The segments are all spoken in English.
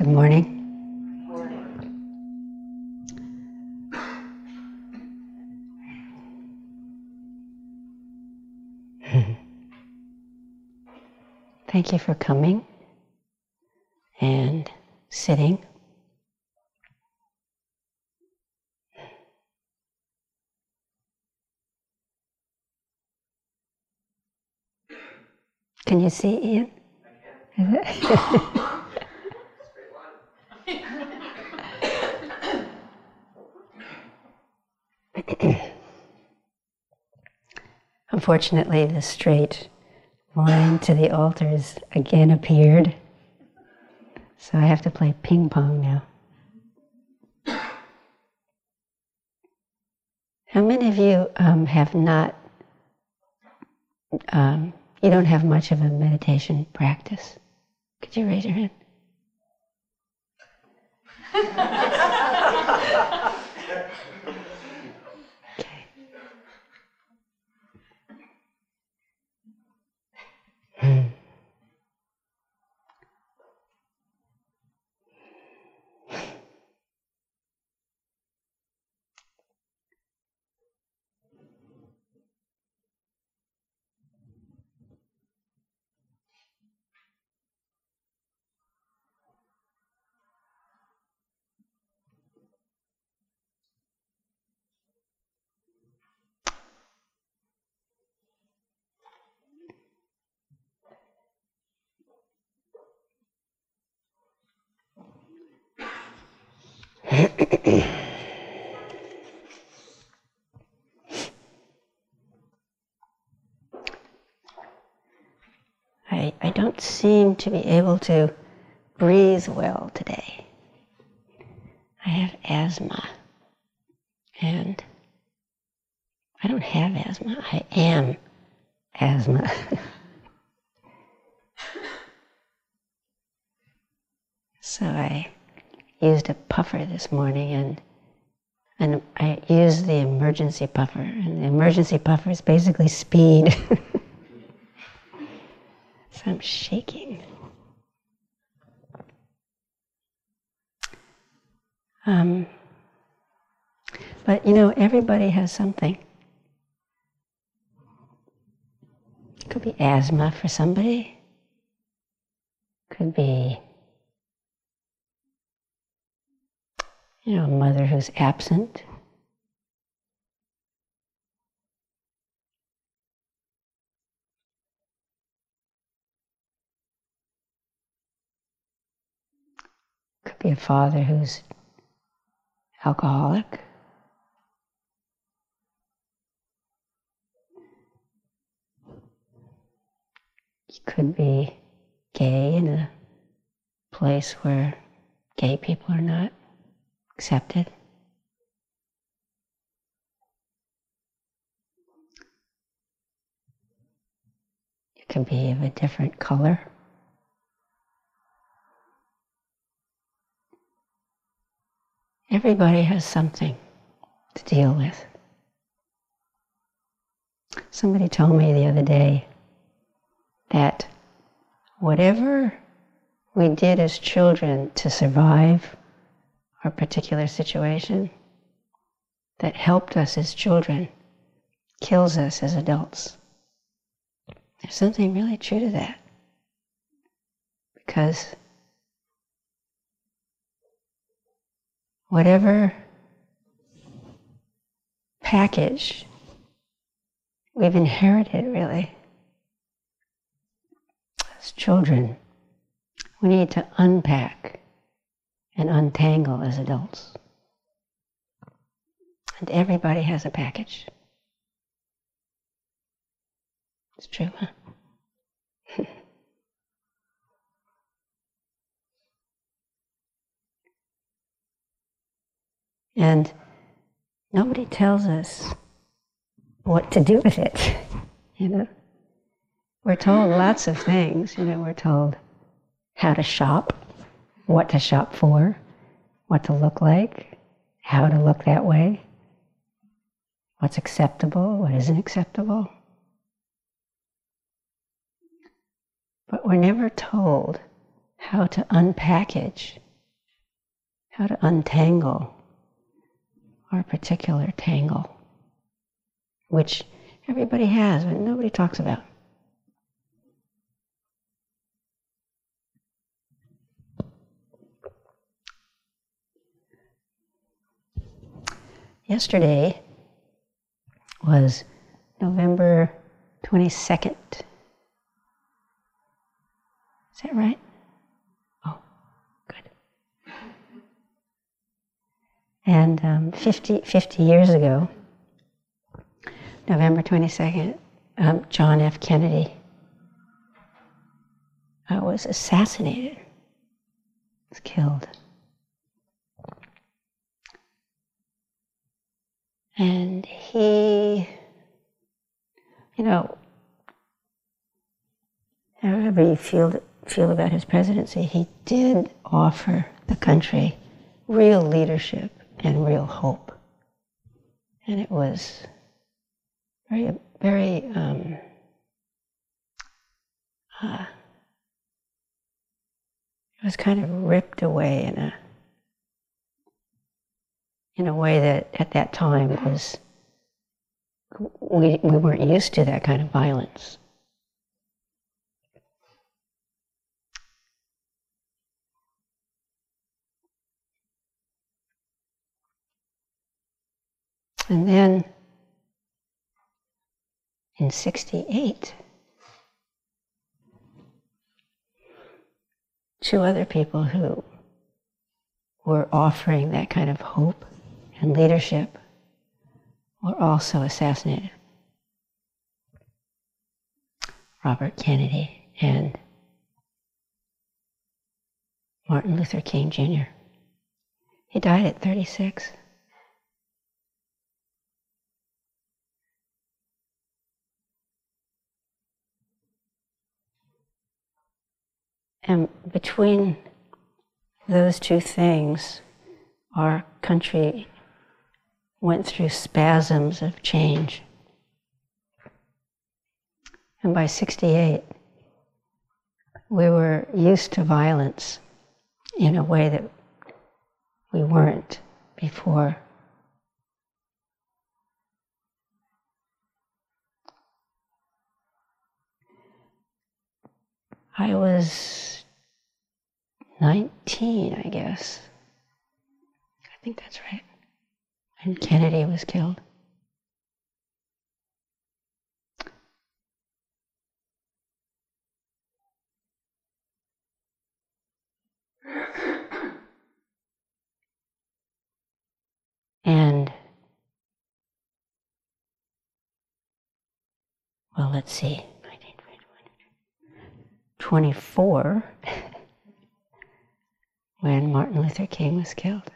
Good morning. Thank you for coming and sitting. Can you see Ian? Unfortunately, the straight line to the altars again appeared. So I have to play ping pong now. How many of you um, have not, um, you don't have much of a meditation practice? Could you raise your hand? I, I don't seem to be able to breathe well today. I have asthma. And I don't have asthma, I am asthma. so I used a puffer this morning and and I used the emergency puffer. And the emergency puffer is basically speed. so I'm shaking. Um, but you know, everybody has something. It Could be asthma for somebody. Could be, you know, a mother who's absent. Could be a father who's alcoholic. Could be gay in a place where gay people are not accepted. You can be of a different color. Everybody has something to deal with. Somebody told me the other day that whatever we did as children to survive our particular situation that helped us as children kills us as adults. There's something really true to that. Because whatever package we've inherited, really, as children, we need to unpack and untangle as adults. And everybody has a package. It's true, huh? and nobody tells us what to do with it, you know. We're told lots of things, you know, we're told how to shop, what to shop for, what to look like, how to look that way, what's acceptable, what isn't acceptable. But we're never told how to unpackage how to untangle our particular tangle, which everybody has, but nobody talks about. Yesterday was November 22nd. Is that right? Oh, good. And um, 50, 50 years ago, November 22nd, um, John F. Kennedy uh, was assassinated, was killed. And he, you know, however you feel, feel about his presidency, he did offer the country real leadership and real hope. And it was very, very um, uh, it was kind of ripped away in a in a way that at that time was we, we weren't used to that kind of violence. And then in 68, two other people who were offering that kind of hope and leadership were also assassinated. Robert Kennedy and Martin Luther King Jr. He died at 36. And between those two things, our country went through spasms of change. And by 68, we were used to violence in a way that we weren't before. I was 19, I guess. I think that's right and Kennedy was killed. And well, let's see, 24, when Martin Luther King was killed.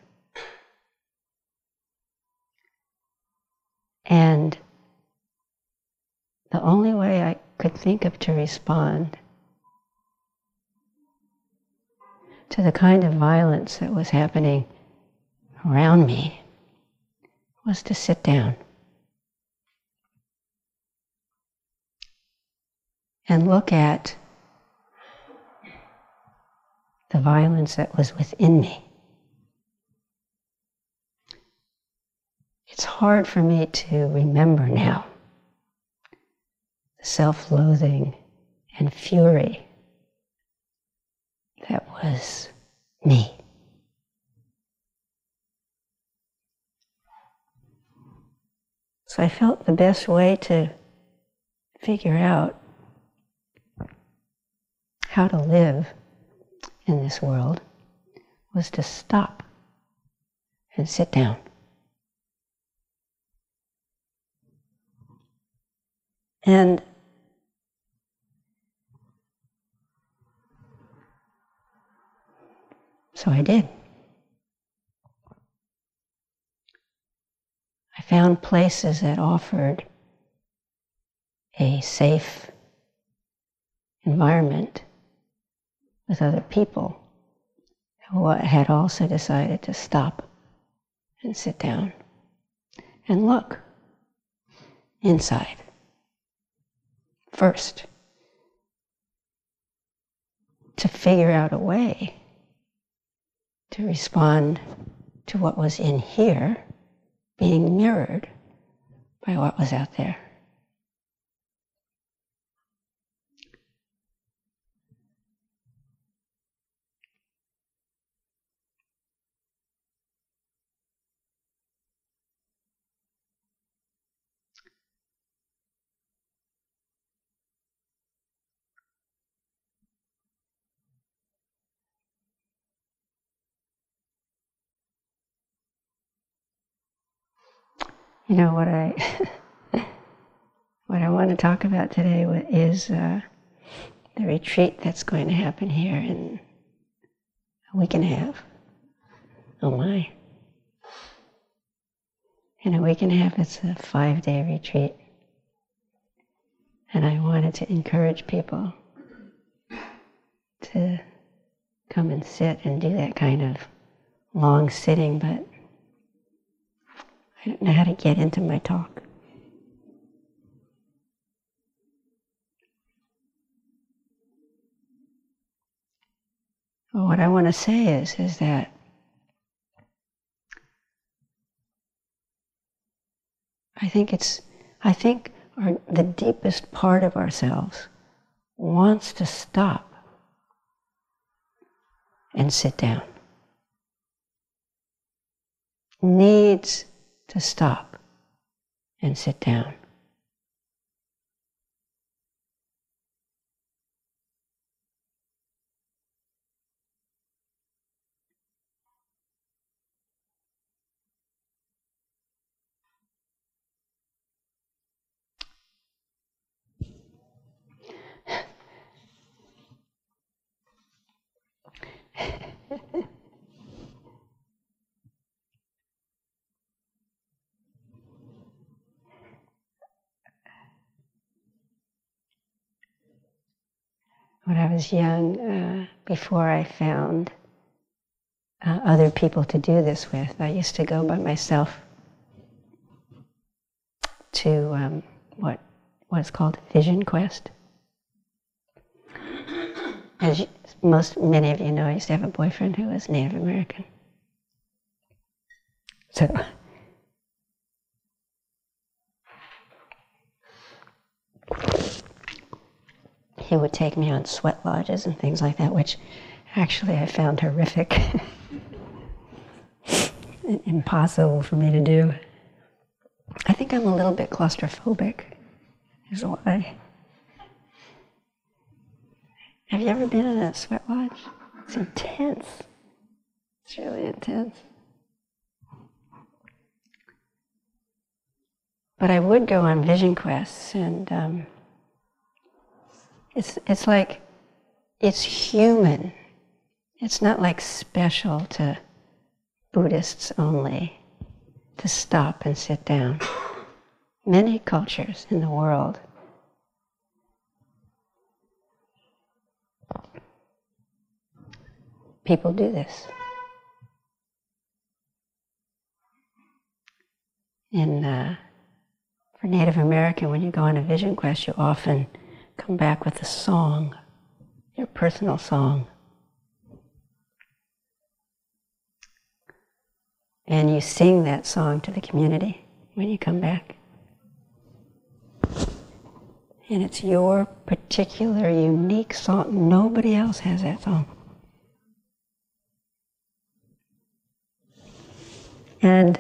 And the only way I could think of to respond to the kind of violence that was happening around me was to sit down and look at the violence that was within me. It's hard for me to remember now the self loathing and fury that was me. So I felt the best way to figure out how to live in this world was to stop and sit down. And so I did. I found places that offered a safe environment with other people who had also decided to stop and sit down and look inside first to figure out a way to respond to what was in here being mirrored by what was out there. You know what I what I want to talk about today is uh, the retreat that's going to happen here in a week and a half. Oh my! In a week and a half, it's a five-day retreat, and I wanted to encourage people to come and sit and do that kind of long sitting, but I don't know how to get into my talk. Well, what I want to say is, is that I think it's, I think our, the deepest part of ourselves wants to stop and sit down. Needs to stop and sit down. When I was young, uh, before I found uh, other people to do this with, I used to go by myself to um, what what's called Vision Quest. As you, most many of you know, I used to have a boyfriend who was Native American. So he would take me on sweat lodges and things like that, which actually I found horrific. Impossible for me to do. I think I'm a little bit claustrophobic, is why. Have you ever been in a sweat lodge? It's intense. It's really intense. But I would go on vision quests and um, it's, it's like, it's human. It's not like special to Buddhists only to stop and sit down. Many cultures in the world people do this. In, uh, for Native American, when you go on a vision quest, you often come back with a song, your personal song. And you sing that song to the community when you come back. And it's your particular unique song. Nobody else has that song. And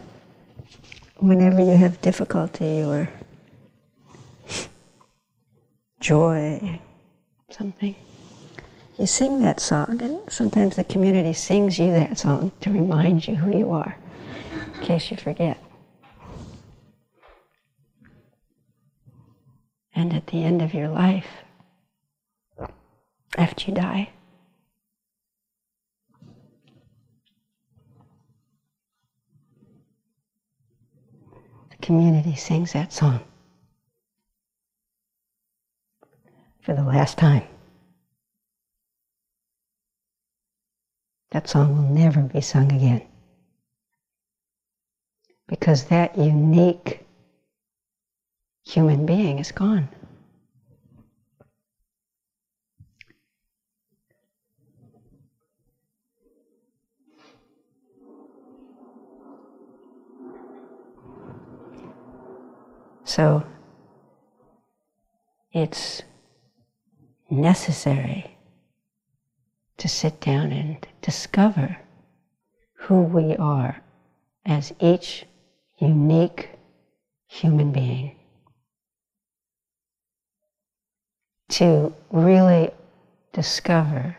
whenever you have difficulty or joy, something. You sing that song, and sometimes the community sings you that song to remind you who you are, in case you forget. And at the end of your life, after you die, the community sings that song. for the last time. That song will never be sung again. Because that unique human being is gone. So it's necessary to sit down and discover who we are as each unique human being. To really discover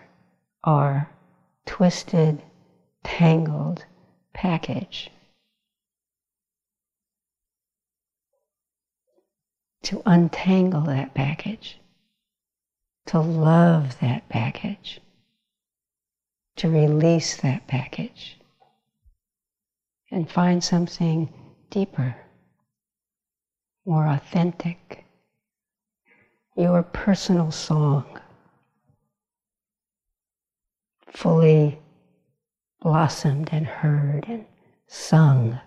our twisted, tangled package. To untangle that package, to love that package, to release that package, and find something deeper, more authentic, your personal song, fully blossomed and heard and sung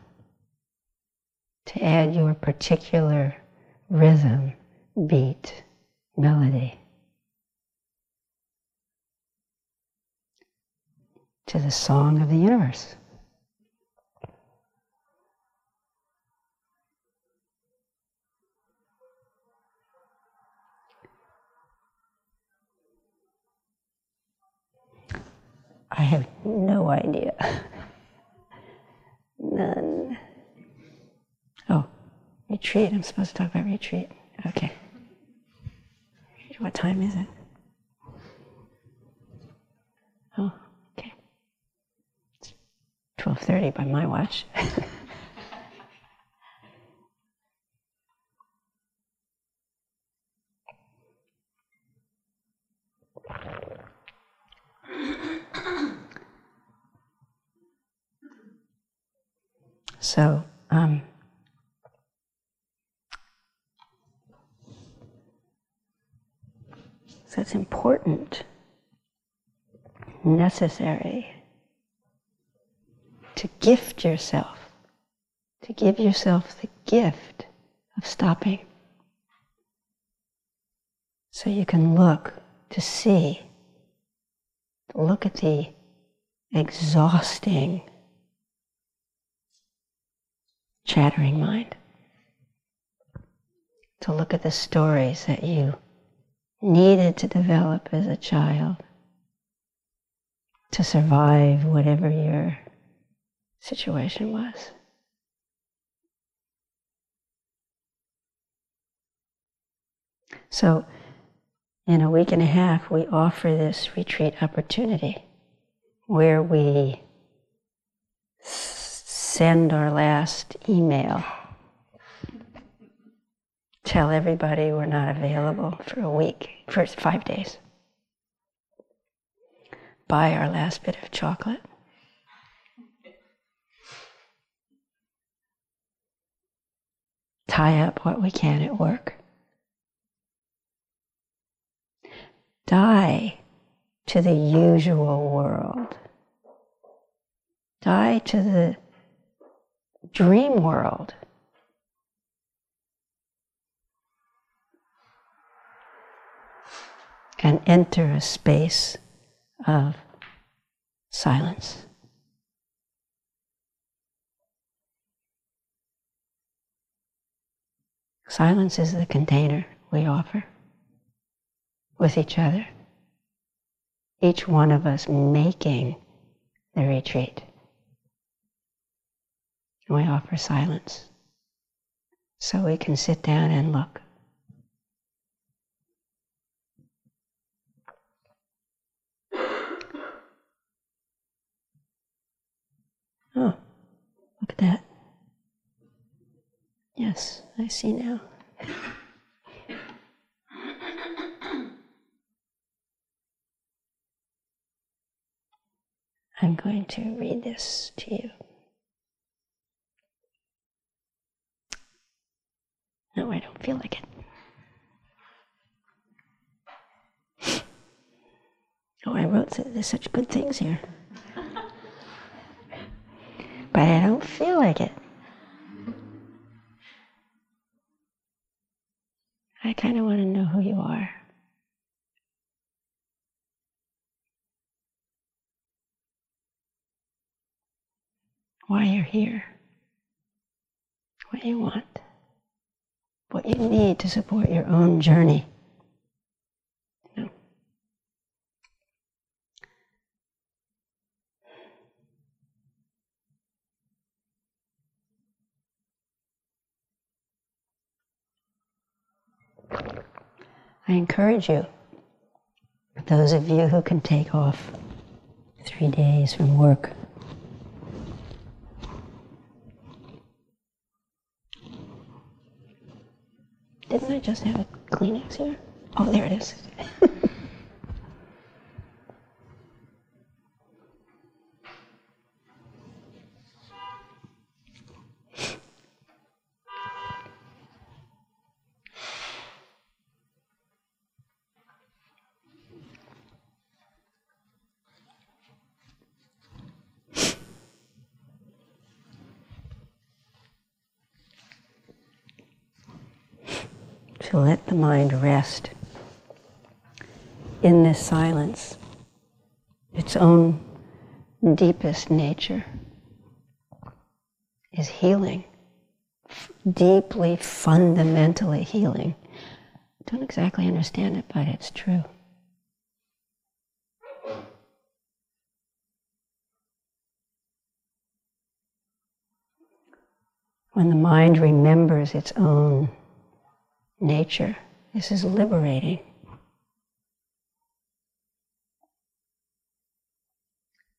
to add your particular rhythm, beat, melody to the song of the universe. I have no idea. None. Oh, retreat. I'm supposed to talk about retreat. Okay. What time is it? Oh, okay. It's 12:30 by my watch. So, um, so it's important, necessary gift yourself, to give yourself the gift of stopping. So you can look to see, look at the exhausting chattering mind. To look at the stories that you needed to develop as a child to survive whatever your situation was. So, in a week and a half, we offer this retreat opportunity where we send our last email. Tell everybody we're not available for a week, for five days. Buy our last bit of chocolate. Tie up what we can at work. Die to the usual world. Die to the dream world. And enter a space of silence. Silence is the container we offer with each other, each one of us making the retreat and we offer silence so we can sit down and look. Oh, look at that. Yes, I see now. I'm going to read this to you. No, I don't feel like it. Oh, I wrote there's such good things here. but I don't feel like it. I kind of want to know who you are. Why you're here. What you want. what you need to support your own journey. I encourage you, those of you who can take off three days from work, Didn't I just have a Kleenex here? Oh, there it is. to let the mind rest in this silence, its own deepest nature, is healing, deeply, fundamentally healing. I don't exactly understand it, but it's true. When the mind remembers its own nature. This is liberating.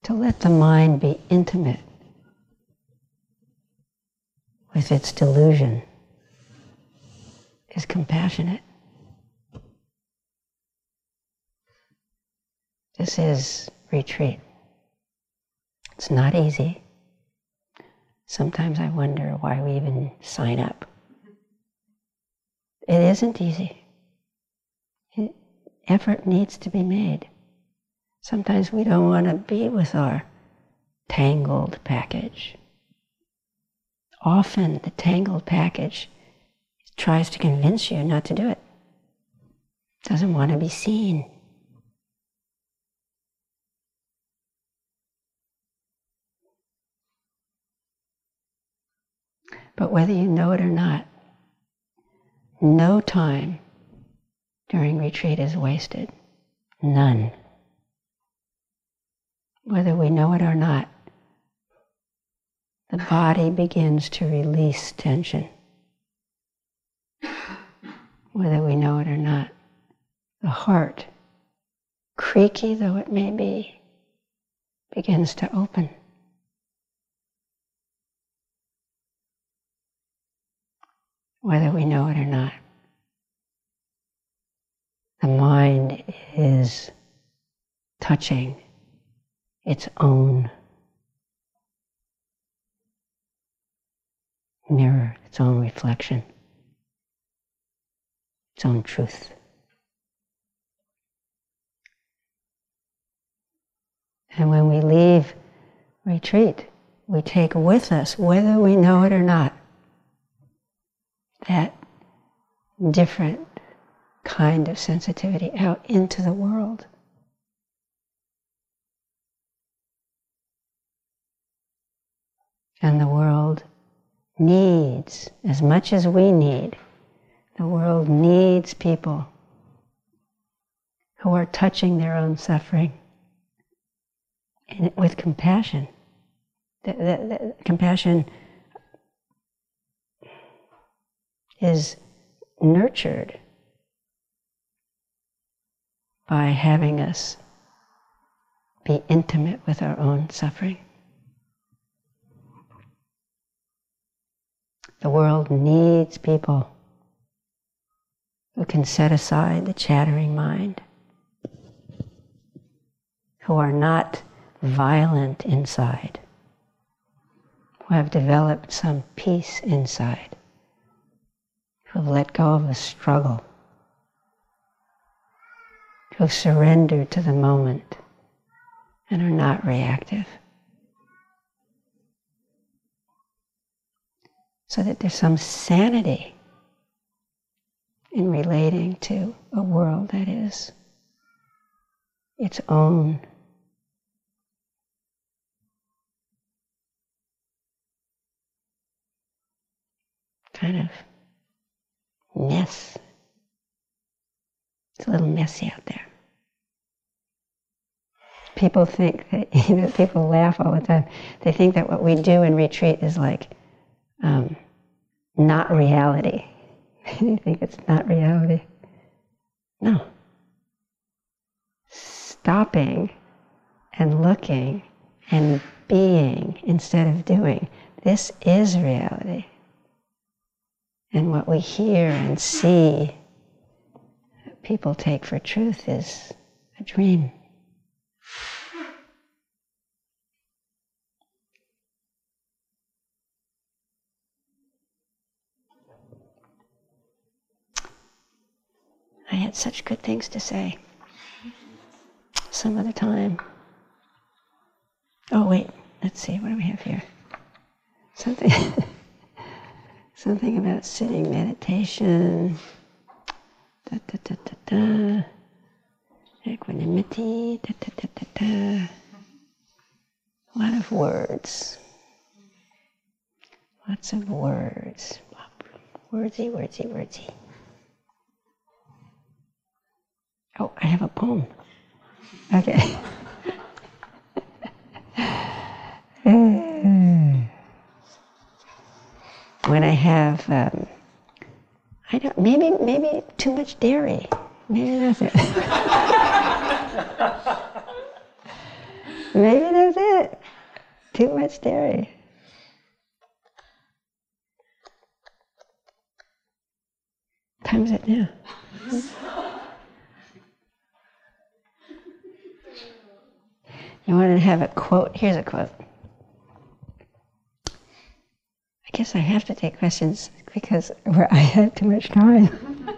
To let the mind be intimate with its delusion is compassionate. This is retreat. It's not easy. Sometimes I wonder why we even sign up. It isn't easy. It, effort needs to be made. Sometimes we don't want to be with our tangled package. Often the tangled package tries to convince you not to do it. Doesn't want to be seen. But whether you know it or not, no time during retreat is wasted. None. Whether we know it or not, the body begins to release tension. Whether we know it or not, the heart, creaky though it may be, begins to open. Whether we know it or not. The mind is touching its own mirror, its own reflection, its own truth. And when we leave retreat, we take with us, whether we know it or not, that different kind of sensitivity out into the world. And the world needs, as much as we need, the world needs people who are touching their own suffering with compassion. The, the, the compassion is nurtured by having us be intimate with our own suffering. The world needs people who can set aside the chattering mind, who are not violent inside, who have developed some peace inside who have let go of the struggle, who have surrendered to the moment and are not reactive. So that there's some sanity in relating to a world that is its own kind of mess. It's a little messy out there. People think that, you know, people laugh all the time. They think that what we do in retreat is like um, not reality. they think it's not reality. No. Stopping and looking and being instead of doing. This is reality. And what we hear and see, people take for truth, is a dream. I had such good things to say. Some other time. Oh, wait, let's see, what do we have here? Something. Something about sitting meditation, da, da, da, da, da. equanimity, da, da, da, da, da. A lot of words. Lots of words. Wordsy, wordsy, wordsy. Oh, I have a poem. Okay. when I have, um, I don't, maybe, maybe too much dairy. Maybe that's it. maybe that's it. Too much dairy. Time's it now. You want to have a quote? Here's a quote. I guess I have to take questions because I have too much time.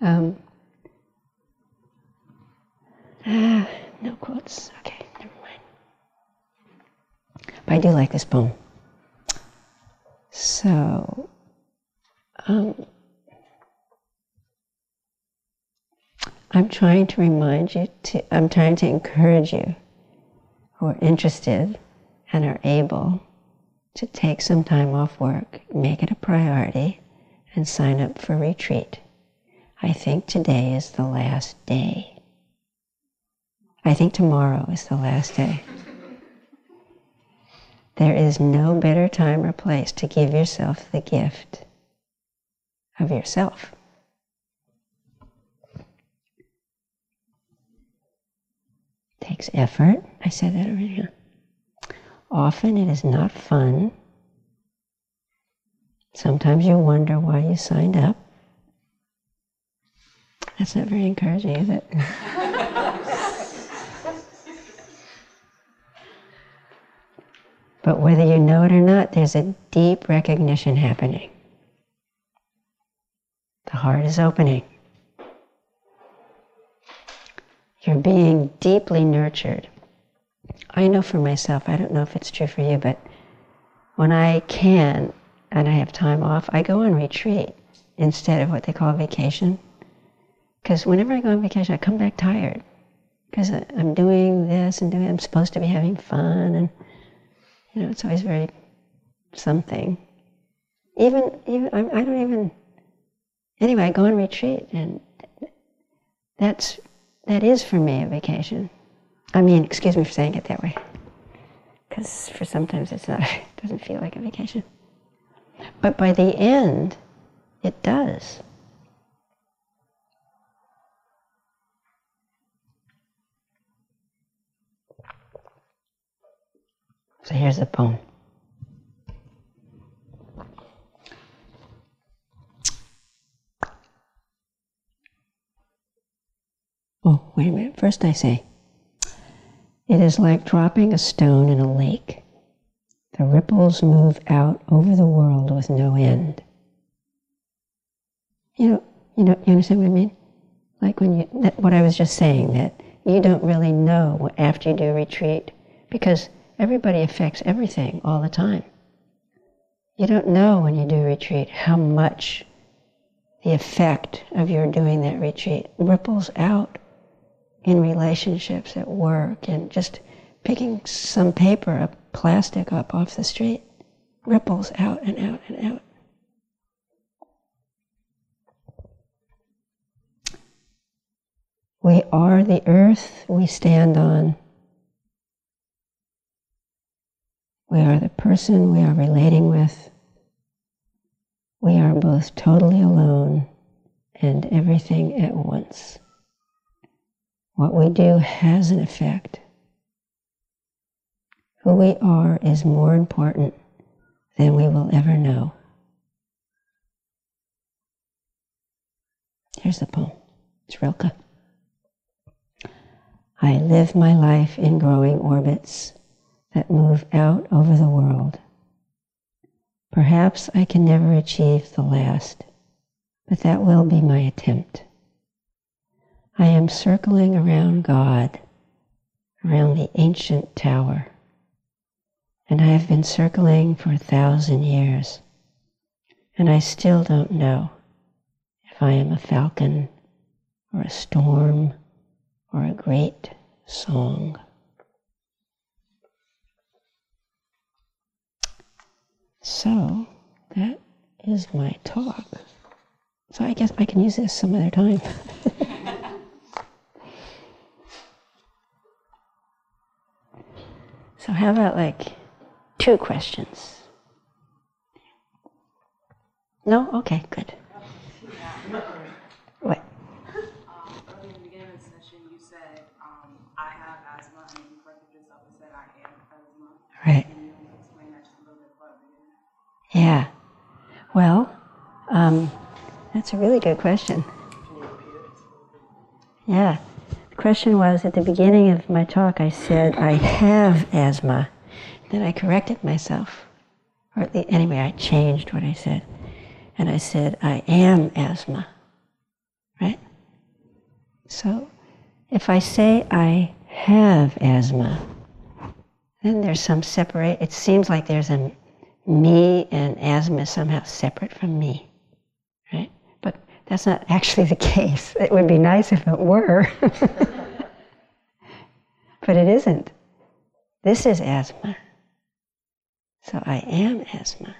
um, ah, no quotes. Okay, never mind. But I do like this poem. So, um, I'm trying to remind you to, I'm trying to encourage you who are interested and are able to take some time off work, make it a priority, and sign up for retreat. I think today is the last day. I think tomorrow is the last day. There is no better time or place to give yourself the gift of yourself. Takes effort. I said that already. Often it is not fun. Sometimes you wonder why you signed up. That's not very encouraging, is it? but whether you know it or not, there's a deep recognition happening. The heart is opening. You're being deeply nurtured. I know for myself, I don't know if it's true for you, but when I can and I have time off, I go on retreat instead of what they call vacation. Because whenever I go on vacation, I come back tired. Because I'm doing this and doing, I'm supposed to be having fun, and you know, it's always very something. Even, even I, I don't even. Anyway, I go on retreat, and that's that is for me a vacation. I mean, excuse me for saying it that way, because for sometimes it's not, it doesn't feel like a vacation. But by the end, it does. So here's the poem. Oh, wait a minute. First I say, it is like dropping a stone in a lake. The ripples move out over the world with no end. You know, you know, you understand what I mean? Like when you, that, what I was just saying, that you don't really know after you do retreat because everybody affects everything all the time. You don't know when you do retreat how much the effect of your doing that retreat ripples out in relationships, at work, and just picking some paper, a plastic up off the street, ripples out and out and out. We are the earth we stand on. We are the person we are relating with. We are both totally alone and everything at once. What we do has an effect. Who we are is more important than we will ever know. Here's the poem. It's Rilke. I live my life in growing orbits that move out over the world. Perhaps I can never achieve the last, but that will be my attempt. I am circling around God, around the ancient tower, and I have been circling for a thousand years, and I still don't know if I am a falcon or a storm or a great song. So that is my talk. So I guess I can use this some other time. so how about like two questions? No? Okay, good. What? Right. Yeah. Well, um, that's a really good question. Yeah. The question was at the beginning of my talk, I said, I have asthma. Then I corrected myself. Or the, anyway, I changed what I said. And I said, I am asthma. Right? So if I say I have asthma, then there's some separate, it seems like there's a me and asthma is somehow separate from me, that's not actually the case. It would be nice if it were, but it isn't. This is asthma. So I am asthma.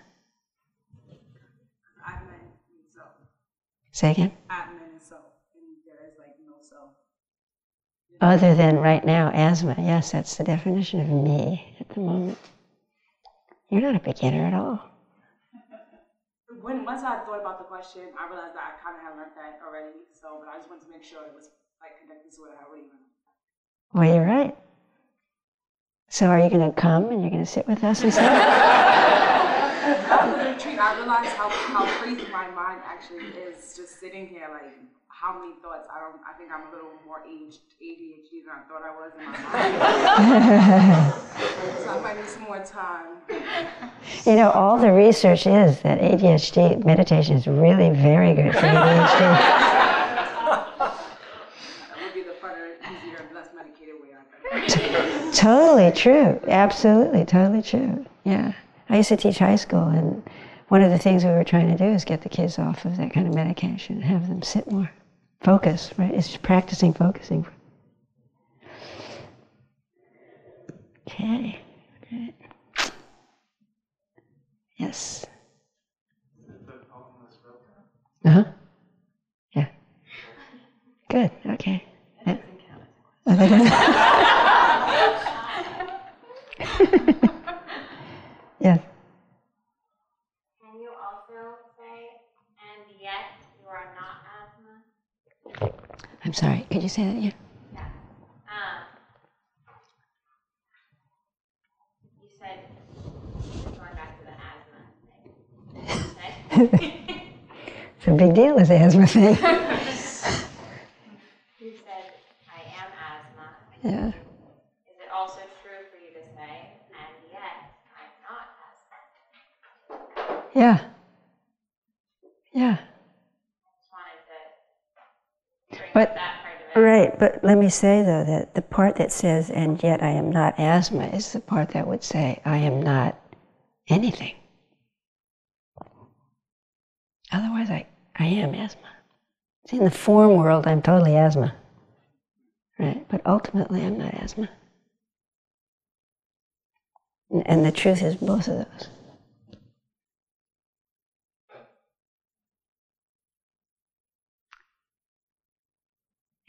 Say again? Other than right now, asthma. Yes, that's the definition of me at the moment. You're not a beginner at all. When once I thought about the question, I realized that I kind of had learned that already. So, but I just wanted to make sure it was like connected to what I already learned. Well, you're right. So are you going to come and you're going to sit with us and say? After the retreat, I realized how, how crazy my mind actually is just sitting here, like how many thoughts. I don't. I think I'm a little more aged ADHD than I thought I was in my mind. so I might need some more time. You know, all the research is that ADHD meditation is really very good for ADHD. That would be the funner, easier, less medicated way. I think. totally true. Absolutely, totally true. Yeah. I used to teach high school, and one of the things we were trying to do is get the kids off of that kind of medication and have them sit more. Focus, right? It's just practicing focusing. Okay. Good. Yes. Uh huh. Yeah. Good. Okay don't? yes. Can you also say, and yet you are not asthma? I'm sorry. Could you say that again? Yeah. Um, you said, going back to the asthma thing. It's a big deal, this asthma thing. you said, I am asthma. yeah. Is it also true for you to say, and yet I'm not asthma? Yeah. Yeah. Just wanted to bring But- that part of it. Right, but let me say though that the part that says, and yet I am not asthma, is the part that would say, I am not anything. Otherwise, I, I am asthma. See, in the form world, I'm totally asthma. Right, but ultimately, I'm not asthma. And- And the truth is both of those.